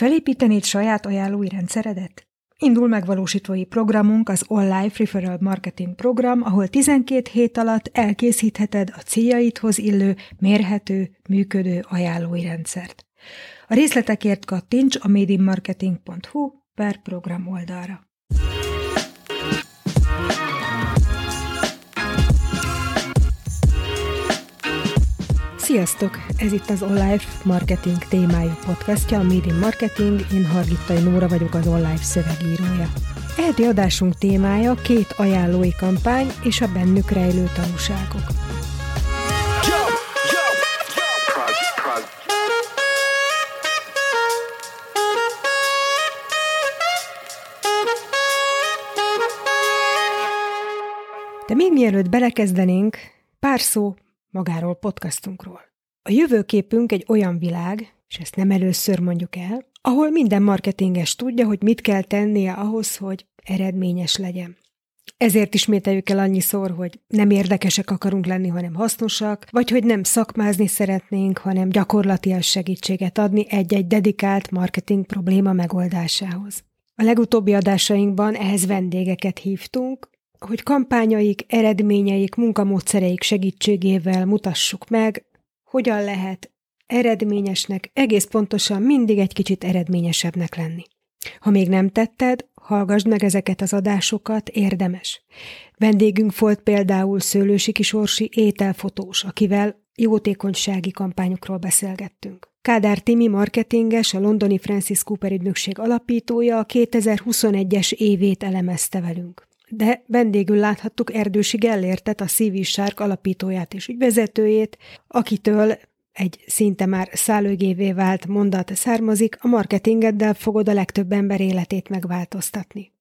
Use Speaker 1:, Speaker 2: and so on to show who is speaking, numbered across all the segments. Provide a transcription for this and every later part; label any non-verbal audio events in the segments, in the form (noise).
Speaker 1: Felépítenéd saját ajánlói rendszeredet? Indul megvalósítói programunk az Life Referral Marketing program, ahol 12 hét alatt elkészítheted a céljaidhoz illő, mérhető, működő ajánlói rendszert. A részletekért kattints a madeinmarketing.hu per program oldalra. Sziasztok! Ez itt az Online Marketing témájú podcastja, a Made in Marketing. Én Hargittai Nóra vagyok, az Online szövegírója. Eheti adásunk témája két ajánlói kampány és a bennük rejlő tanúságok. De még mielőtt belekezdenénk, pár szó magáról podcastunkról. A jövőképünk egy olyan világ, és ezt nem először mondjuk el, ahol minden marketinges tudja, hogy mit kell tennie ahhoz, hogy eredményes legyen. Ezért ismételjük el annyiszor, hogy nem érdekesek akarunk lenni, hanem hasznosak, vagy hogy nem szakmázni szeretnénk, hanem gyakorlatilag segítséget adni egy-egy dedikált marketing probléma megoldásához. A legutóbbi adásainkban ehhez vendégeket hívtunk, hogy kampányaik, eredményeik, munkamódszereik segítségével mutassuk meg, hogyan lehet eredményesnek, egész pontosan mindig egy kicsit eredményesebbnek lenni. Ha még nem tetted, hallgassd meg ezeket az adásokat, érdemes. Vendégünk volt például Szőlősi Kisorsi ételfotós, akivel jótékonysági kampányokról beszélgettünk. Kádár Timi marketinges, a londoni Francis Cooper ügynökség alapítója a 2021-es évét elemezte velünk de vendégül láthattuk Erdősi Gellértet, a CV Sárk alapítóját és ügyvezetőjét, akitől egy szinte már szállőgévé vált mondat származik, a marketingeddel fogod a legtöbb ember életét megváltoztatni.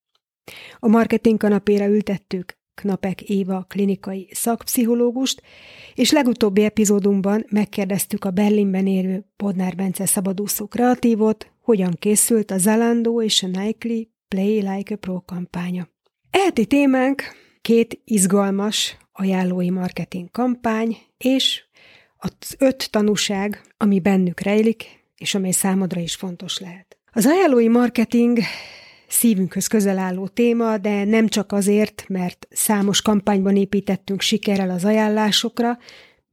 Speaker 1: A marketing kanapére ültettük Knapek Éva klinikai szakpszichológust, és legutóbbi epizódunkban megkérdeztük a Berlinben érő Bodnár Bence szabadúszó kreatívot, hogyan készült a Zalando és a Nike Play Like a Pro kampánya. Eheti témánk két izgalmas ajánlói marketing kampány, és az öt tanúság, ami bennük rejlik, és amely számodra is fontos lehet. Az ajánlói marketing szívünkhöz közel álló téma, de nem csak azért, mert számos kampányban építettünk sikerrel az ajánlásokra,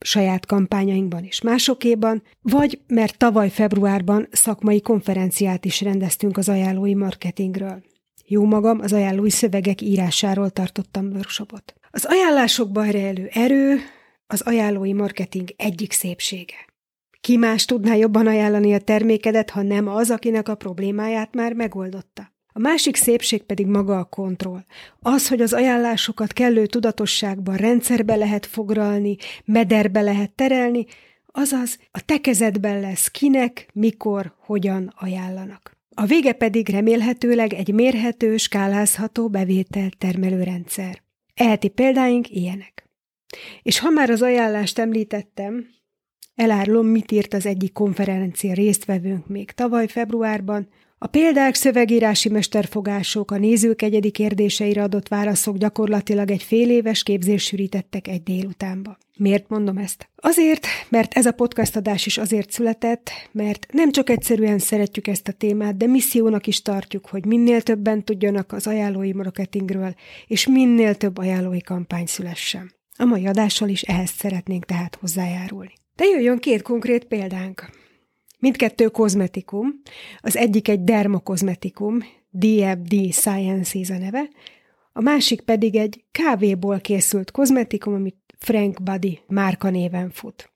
Speaker 1: saját kampányainkban és másokéban, vagy mert tavaly februárban szakmai konferenciát is rendeztünk az ajánlói marketingről. Jó magam az ajánlói szövegek írásáról tartottam workshopot. Az ajánlásokban rejlő erő az ajánlói marketing egyik szépsége. Ki más tudná jobban ajánlani a termékedet, ha nem az, akinek a problémáját már megoldotta? A másik szépség pedig maga a kontroll. Az, hogy az ajánlásokat kellő tudatosságban rendszerbe lehet foglalni, mederbe lehet terelni, azaz a te kezedben lesz kinek, mikor, hogyan ajánlanak. A vége pedig remélhetőleg egy mérhető, skálázható bevétel termelő rendszer. Eheti példáink ilyenek. És ha már az ajánlást említettem, elárulom, mit írt az egyik konferencia résztvevőnk még tavaly februárban, a példák, szövegírási mesterfogások, a nézők egyedi kérdéseire adott válaszok gyakorlatilag egy fél éves képzés sűrítettek egy délutánba. Miért mondom ezt? Azért, mert ez a podcast adás is azért született, mert nem csak egyszerűen szeretjük ezt a témát, de missziónak is tartjuk, hogy minél többen tudjanak az ajánlói marketingről, és minél több ajánlói kampány szülessen. A mai adással is ehhez szeretnénk tehát hozzájárulni. De jöjjön két konkrét példánk. Mindkettő kozmetikum, az egyik egy dermokozmetikum, DFD Sciences a neve, a másik pedig egy kávéból készült kozmetikum, amit Frank Buddy márka néven fut.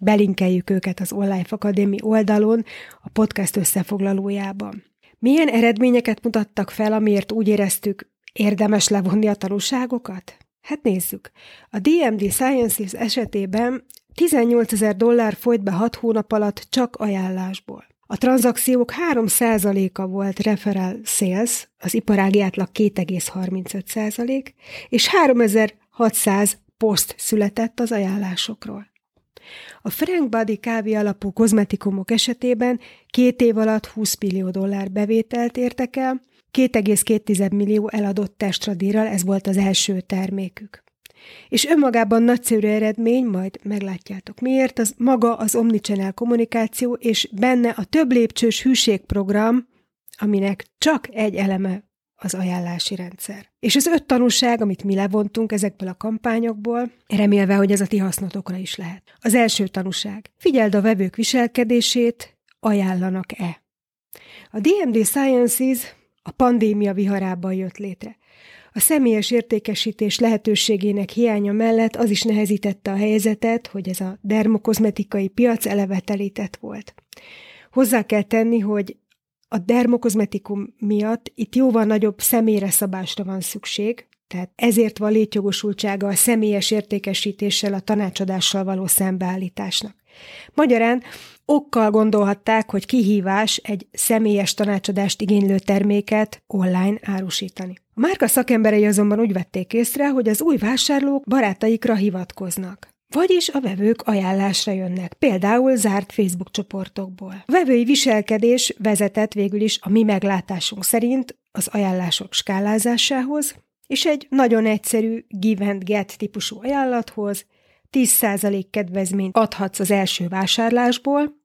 Speaker 1: Belinkeljük őket az Online Akadémi oldalon, a podcast összefoglalójában. Milyen eredményeket mutattak fel, amiért úgy éreztük, érdemes levonni a tanulságokat? Hát nézzük. A DMD Sciences esetében 18 ezer dollár folyt be 6 hónap alatt csak ajánlásból. A tranzakciók 3%-a volt referral sales, az iparági átlag 2,35%, és 3600 poszt született az ajánlásokról. A Frank Body kávé alapú kozmetikumok esetében két év alatt 20 millió dollár bevételt értek el, 2,2 millió eladott testradírral, ez volt az első termékük. És önmagában nagyszerű eredmény, majd meglátjátok miért, az maga az omnichannel kommunikáció, és benne a több lépcsős hűségprogram, aminek csak egy eleme az ajánlási rendszer. És az öt tanulság, amit mi levontunk ezekből a kampányokból, remélve, hogy ez a ti hasznotokra is lehet. Az első tanulság. Figyeld a vevők viselkedését, ajánlanak-e. A DMD Sciences a pandémia viharában jött létre. A személyes értékesítés lehetőségének hiánya mellett az is nehezítette a helyzetet, hogy ez a dermokozmetikai piac eleve telített volt. Hozzá kell tenni, hogy a dermokozmetikum miatt itt jóval nagyobb személyre szabásra van szükség, tehát ezért van létjogosultsága a személyes értékesítéssel, a tanácsadással való szembeállításnak. Magyarán okkal gondolhatták, hogy kihívás egy személyes tanácsadást igénylő terméket online árusítani. A márka szakemberei azonban úgy vették észre, hogy az új vásárlók barátaikra hivatkoznak. Vagyis a vevők ajánlásra jönnek, például zárt Facebook csoportokból. A vevői viselkedés vezetett végül is a mi meglátásunk szerint az ajánlások skálázásához, és egy nagyon egyszerű give and get típusú ajánlathoz 10% kedvezményt adhatsz az első vásárlásból,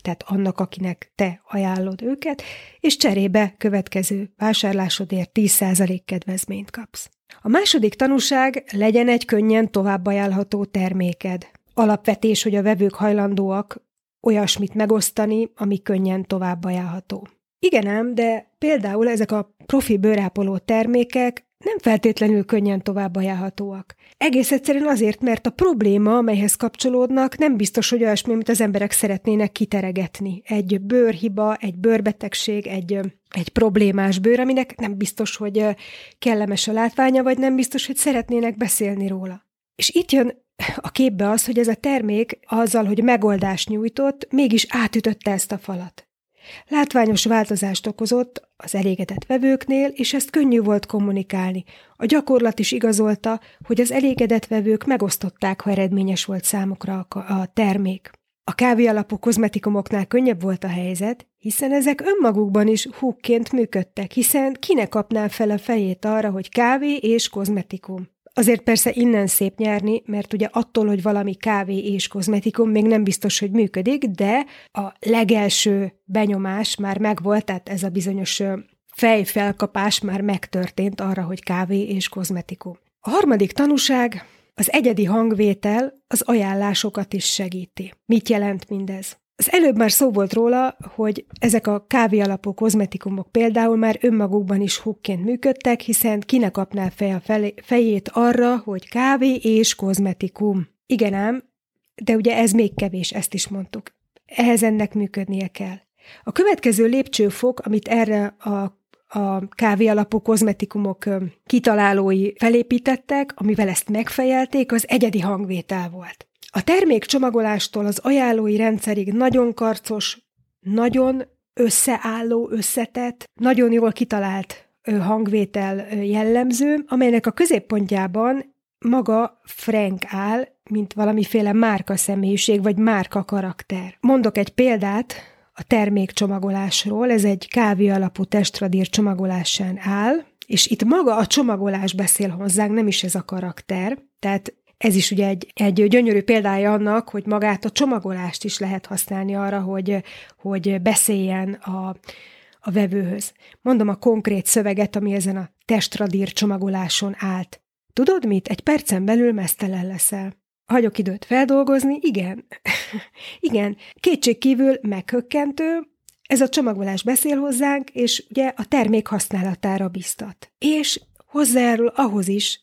Speaker 1: tehát annak, akinek te ajánlod őket, és cserébe következő vásárlásodért 10% kedvezményt kapsz. A második tanúság legyen egy könnyen tovább ajánlható terméked. Alapvetés, hogy a vevők hajlandóak olyasmit megosztani, ami könnyen tovább ajánlható. Igen ám, de például ezek a profi bőrápoló termékek nem feltétlenül könnyen tovább ajánlhatóak. Egész egyszerűen azért, mert a probléma, amelyhez kapcsolódnak, nem biztos, hogy olyasmi, amit az emberek szeretnének kiteregetni. Egy bőrhiba, egy bőrbetegség, egy, egy problémás bőr, aminek nem biztos, hogy kellemes a látványa, vagy nem biztos, hogy szeretnének beszélni róla. És itt jön a képbe az, hogy ez a termék azzal, hogy megoldást nyújtott, mégis átütötte ezt a falat. Látványos változást okozott az elégedett vevőknél, és ezt könnyű volt kommunikálni. A gyakorlat is igazolta, hogy az elégedett vevők megosztották, ha eredményes volt számukra a termék. A kávé kozmetikumoknál könnyebb volt a helyzet, hiszen ezek önmagukban is húkként működtek, hiszen kinek kapná fel a fejét arra, hogy kávé és kozmetikum. Azért persze innen szép nyerni, mert ugye attól, hogy valami kávé és kozmetikum még nem biztos, hogy működik, de a legelső benyomás már megvolt, tehát ez a bizonyos fejfelkapás már megtörtént arra, hogy kávé és kozmetikum. A harmadik tanúság, az egyedi hangvétel az ajánlásokat is segíti. Mit jelent mindez? Az előbb már szó volt róla, hogy ezek a kávé alapú kozmetikumok például már önmagukban is hukként működtek, hiszen kinek kapná fel a fejét arra, hogy kávé és kozmetikum. Igen ám, de ugye ez még kevés, ezt is mondtuk. Ehhez ennek működnie kell. A következő lépcsőfok, amit erre a a kávé alapú kozmetikumok kitalálói felépítettek, amivel ezt megfejelték, az egyedi hangvétel volt. A termék csomagolástól az ajánlói rendszerig nagyon karcos, nagyon összeálló, összetett, nagyon jól kitalált hangvétel jellemző, amelynek a középpontjában maga Frank áll, mint valamiféle márka személyiség vagy márka karakter. Mondok egy példát a termék csomagolásról, ez egy kávé alapú testradír csomagolásán áll, és itt maga a csomagolás beszél hozzánk, nem is ez a karakter, tehát ez is ugye egy, egy gyönyörű példája annak, hogy magát a csomagolást is lehet használni arra, hogy, hogy beszéljen a, a vevőhöz. Mondom a konkrét szöveget, ami ezen a testradír csomagoláson állt. Tudod mit? Egy percen belül mesztelen leszel. Hagyok időt feldolgozni? Igen. (laughs) Igen. Kétségkívül meghökkentő, ez a csomagolás beszél hozzánk, és ugye a termék használatára biztat. És hozzájárul ahhoz is,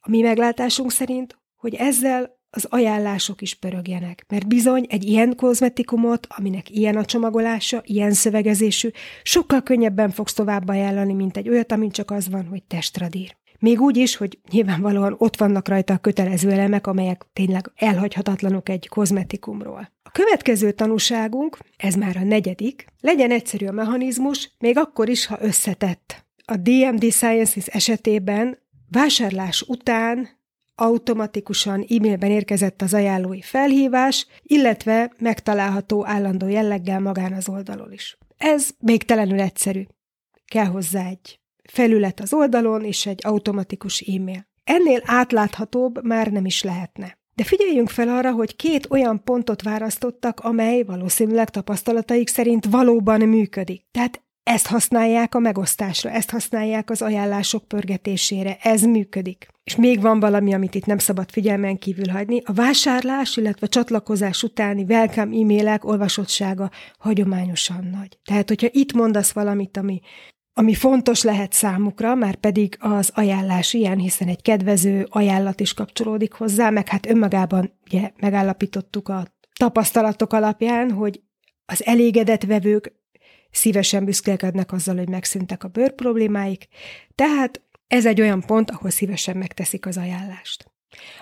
Speaker 1: a mi meglátásunk szerint, hogy ezzel az ajánlások is pörögjenek. Mert bizony egy ilyen kozmetikumot, aminek ilyen a csomagolása, ilyen szövegezésű, sokkal könnyebben fogsz tovább ajánlani, mint egy olyat, amin csak az van, hogy testradír. Még úgy is, hogy nyilvánvalóan ott vannak rajta a kötelező elemek, amelyek tényleg elhagyhatatlanok egy kozmetikumról. A következő tanúságunk, ez már a negyedik, legyen egyszerű a mechanizmus, még akkor is, ha összetett. A DMD Sciences esetében vásárlás után automatikusan e-mailben érkezett az ajánlói felhívás, illetve megtalálható állandó jelleggel magán az oldalon is. Ez még telenül egyszerű. Kell hozzá egy felület az oldalon és egy automatikus e-mail. Ennél átláthatóbb már nem is lehetne. De figyeljünk fel arra, hogy két olyan pontot választottak, amely valószínűleg tapasztalataik szerint valóban működik. Tehát ezt használják a megosztásra, ezt használják az ajánlások pörgetésére, ez működik. És még van valami, amit itt nem szabad figyelmen kívül hagyni. A vásárlás, illetve csatlakozás utáni welcome e-mailek olvasottsága hagyományosan nagy. Tehát, hogyha itt mondasz valamit, ami ami fontos lehet számukra, már pedig az ajánlás ilyen, hiszen egy kedvező ajánlat is kapcsolódik hozzá, meg hát önmagában ugye megállapítottuk a tapasztalatok alapján, hogy az elégedett vevők szívesen büszkélkednek azzal, hogy megszűntek a bőr problémáik, tehát ez egy olyan pont, ahol szívesen megteszik az ajánlást.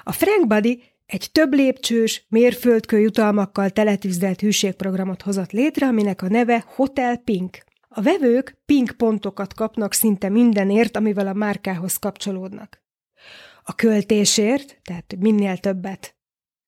Speaker 1: A Frank Buddy egy több lépcsős, mérföldkő jutalmakkal teletűzdelt hűségprogramot hozott létre, aminek a neve Hotel Pink. A vevők pink pontokat kapnak szinte mindenért, amivel a márkához kapcsolódnak. A költésért, tehát minél többet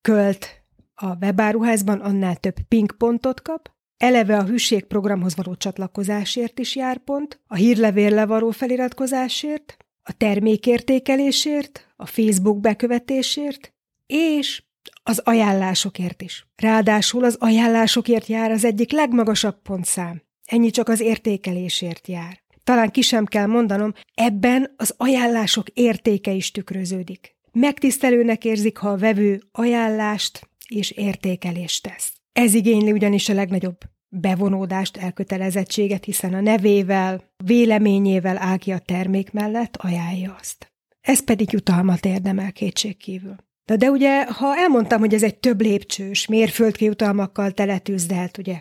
Speaker 1: költ a webáruházban, annál több pink pontot kap, Eleve a hűségprogramhoz való csatlakozásért is jár pont, a hírlevélre való feliratkozásért, a termékértékelésért, a Facebook bekövetésért, és az ajánlásokért is. Ráadásul az ajánlásokért jár az egyik legmagasabb pontszám. Ennyi csak az értékelésért jár. Talán ki sem kell mondanom, ebben az ajánlások értéke is tükröződik. Megtisztelőnek érzik, ha a vevő ajánlást és értékelést tesz. Ez igényli ugyanis a legnagyobb bevonódást, elkötelezettséget, hiszen a nevével, véleményével áll ki a termék mellett, ajánlja azt. Ez pedig jutalmat érdemel kétségkívül. De, de ugye, ha elmondtam, hogy ez egy több lépcsős, mérföldki jutalmakkal teletűzdelt, ugye,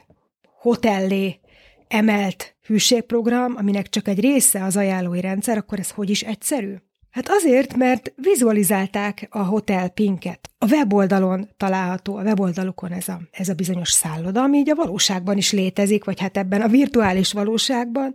Speaker 1: hotellé emelt hűségprogram, aminek csak egy része az ajánlói rendszer, akkor ez hogy is egyszerű? Hát azért, mert vizualizálták a Hotel Pinket. A weboldalon található, a weboldalukon ez a, ez a bizonyos szálloda, ami így a valóságban is létezik, vagy hát ebben a virtuális valóságban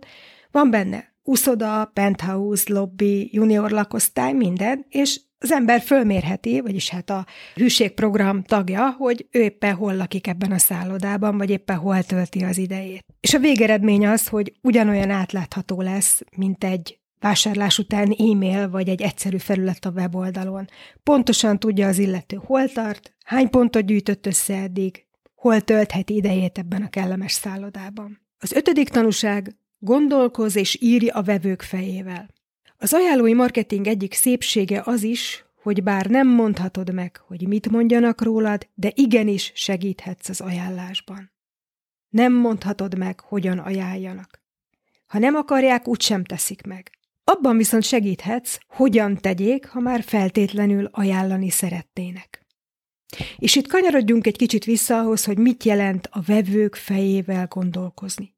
Speaker 1: van benne uszoda, penthouse, lobby, junior lakosztály, minden, és az ember fölmérheti, vagyis hát a hűségprogram tagja, hogy ő éppen hol lakik ebben a szállodában, vagy éppen hol tölti az idejét. És a végeredmény az, hogy ugyanolyan átlátható lesz, mint egy vásárlás után e-mail vagy egy egyszerű felület a weboldalon. Pontosan tudja az illető hol tart, hány pontot gyűjtött össze eddig, hol töltheti idejét ebben a kellemes szállodában. Az ötödik tanúság gondolkoz és írja a vevők fejével. Az ajánlói marketing egyik szépsége az is, hogy bár nem mondhatod meg, hogy mit mondjanak rólad, de igenis segíthetsz az ajánlásban. Nem mondhatod meg, hogyan ajánljanak. Ha nem akarják, úgysem teszik meg. Abban viszont segíthetsz, hogyan tegyék, ha már feltétlenül ajánlani szeretnének. És itt kanyarodjunk egy kicsit vissza ahhoz, hogy mit jelent a vevők fejével gondolkozni.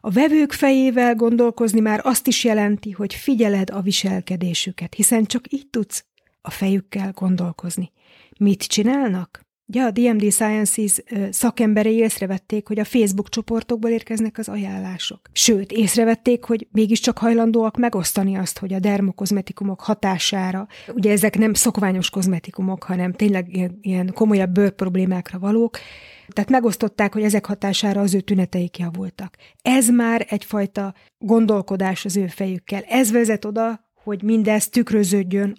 Speaker 1: A vevők fejével gondolkozni már azt is jelenti, hogy figyeled a viselkedésüket, hiszen csak így tudsz a fejükkel gondolkozni. Mit csinálnak? Ja, a DMD Sciences szakemberei észrevették, hogy a Facebook csoportokból érkeznek az ajánlások. Sőt, észrevették, hogy mégiscsak hajlandóak megosztani azt, hogy a dermokozmetikumok hatására, ugye ezek nem szokványos kozmetikumok, hanem tényleg ilyen, ilyen komolyabb bőrproblémákra valók, tehát megosztották, hogy ezek hatására az ő tüneteik javultak. Ez már egyfajta gondolkodás az ő fejükkel. Ez vezet oda, hogy mindez tükröződjön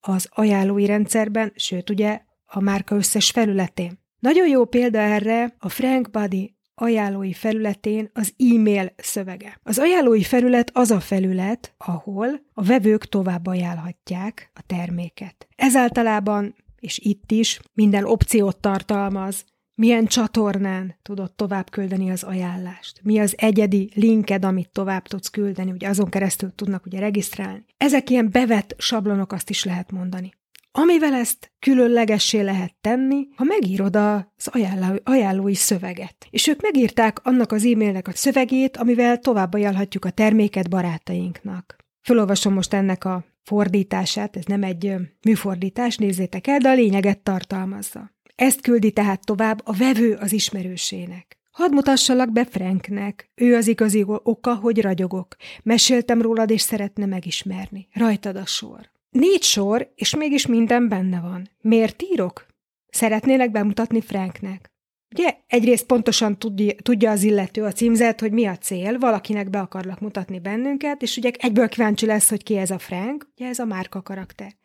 Speaker 1: az ajánlói rendszerben, sőt, ugye a márka összes felületén. Nagyon jó példa erre a Frank Buddy ajánlói felületén az e-mail szövege. Az ajánlói felület az a felület, ahol a vevők tovább ajánlhatják a terméket. Ez általában, és itt is, minden opciót tartalmaz, milyen csatornán tudod tovább küldeni az ajánlást, mi az egyedi linked, amit tovább tudsz küldeni, ugye azon keresztül tudnak ugye regisztrálni. Ezek ilyen bevett sablonok, azt is lehet mondani. Amivel ezt különlegessé lehet tenni, ha megírod az ajánló, ajánlói szöveget. És ők megírták annak az e-mailnek a szövegét, amivel tovább ajánlhatjuk a terméket barátainknak. Fölolvasom most ennek a fordítását, ez nem egy műfordítás, nézzétek el, de a lényeget tartalmazza. Ezt küldi tehát tovább a vevő az ismerősének. Hadd mutassalak be Franknek. Ő az igazi oka, hogy ragyogok. Meséltem rólad, és szeretne megismerni. Rajtad a sor. Négy sor, és mégis minden benne van. Miért írok? Szeretnélek bemutatni Franknek. Ugye egyrészt pontosan tudja, az illető a címzet, hogy mi a cél, valakinek be akarlak mutatni bennünket, és ugye egyből kíváncsi lesz, hogy ki ez a Frank, ugye ez a márka karakter.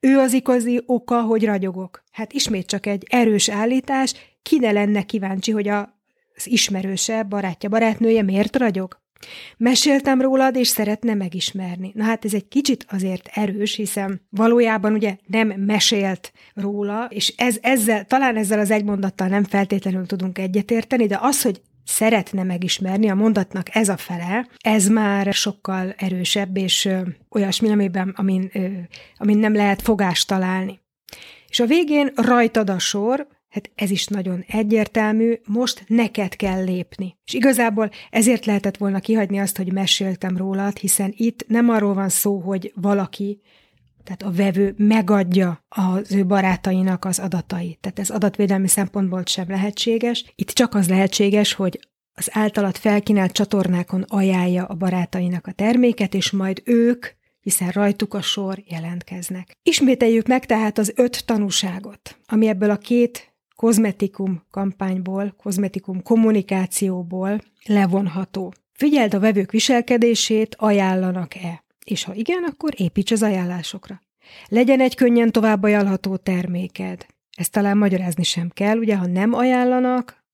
Speaker 1: Ő az igazi oka, hogy ragyogok. Hát ismét csak egy erős állítás, ki ne lenne kíváncsi, hogy a, az ismerőse, barátja, barátnője miért ragyog? Meséltem rólad, és szeretne megismerni. Na hát ez egy kicsit azért erős, hiszen valójában ugye nem mesélt róla, és ez, ezzel, talán ezzel az egy mondattal nem feltétlenül tudunk egyetérteni, de az, hogy szeretne megismerni, a mondatnak ez a fele, ez már sokkal erősebb, és ö, olyasmi, amiben, amin, ö, amin nem lehet fogást találni. És a végén rajtad a sor, Hát ez is nagyon egyértelmű, most neked kell lépni. És igazából ezért lehetett volna kihagyni azt, hogy meséltem rólad, hiszen itt nem arról van szó, hogy valaki, tehát a vevő megadja az ő barátainak az adatait. Tehát ez adatvédelmi szempontból sem lehetséges. Itt csak az lehetséges, hogy az általad felkínált csatornákon ajánlja a barátainak a terméket, és majd ők hiszen rajtuk a sor jelentkeznek. Ismételjük meg tehát az öt tanúságot, ami ebből a két kozmetikum kampányból, kozmetikum kommunikációból levonható. Figyeld a vevők viselkedését, ajánlanak-e? És ha igen, akkor építs az ajánlásokra. Legyen egy könnyen tovább ajánlható terméked. Ezt talán magyarázni sem kell, ugye, ha nem ajánlanak,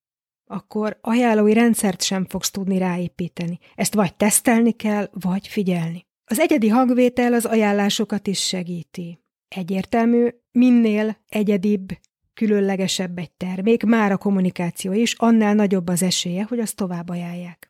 Speaker 1: akkor ajánlói rendszert sem fogsz tudni ráépíteni. Ezt vagy tesztelni kell, vagy figyelni. Az egyedi hangvétel az ajánlásokat is segíti. Egyértelmű, minél egyedibb, különlegesebb egy termék, már a kommunikáció is, annál nagyobb az esélye, hogy azt tovább ajánlják.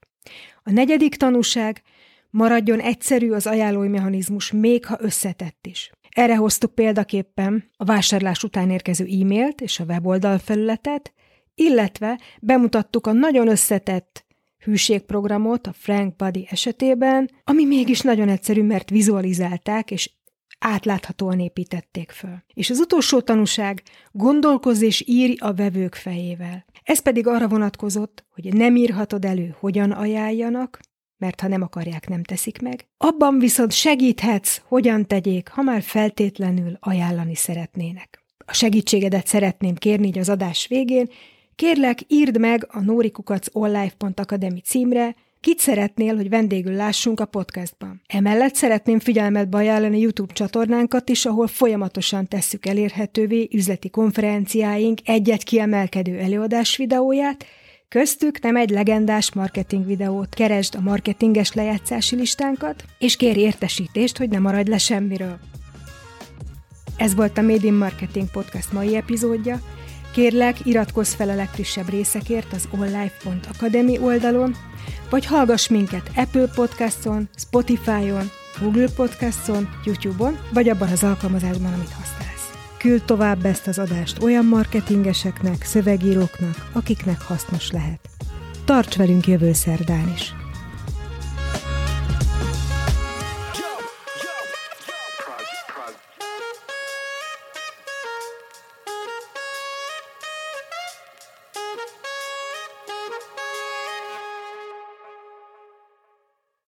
Speaker 1: A negyedik tanúság, maradjon egyszerű az ajánlói mechanizmus, még ha összetett is. Erre hoztuk példaképpen a vásárlás után érkező e-mailt és a weboldal felületet, illetve bemutattuk a nagyon összetett hűségprogramot a Frank Buddy esetében, ami mégis nagyon egyszerű, mert vizualizálták és átláthatóan építették föl. És az utolsó tanúság, gondolkozz és írj a vevők fejével. Ez pedig arra vonatkozott, hogy nem írhatod elő, hogyan ajánljanak, mert ha nem akarják, nem teszik meg. Abban viszont segíthetsz, hogyan tegyék, ha már feltétlenül ajánlani szeretnének. A segítségedet szeretném kérni így az adás végén, kérlek írd meg a nórikukac.online.academy címre, Kit szeretnél, hogy vendégül lássunk a podcastban? Emellett szeretném figyelmetbe ajánlani YouTube csatornánkat is, ahol folyamatosan tesszük elérhetővé üzleti konferenciáink egy-egy kiemelkedő előadás videóját, Köztük nem egy legendás marketing videót, keresd a marketinges lejátszási listánkat, és kérj értesítést, hogy ne maradj le semmiről. Ez volt a Made in Marketing Podcast mai epizódja. Kérlek, iratkozz fel a legfrissebb részekért az onlife.academy oldalon, vagy hallgass minket Apple Podcaston, Spotify-on, Google Podcaston, YouTube-on, vagy abban az alkalmazásban, amit használsz. Küld tovább ezt az adást olyan marketingeseknek, szövegíróknak, akiknek hasznos lehet. Tarts velünk jövő szerdán is!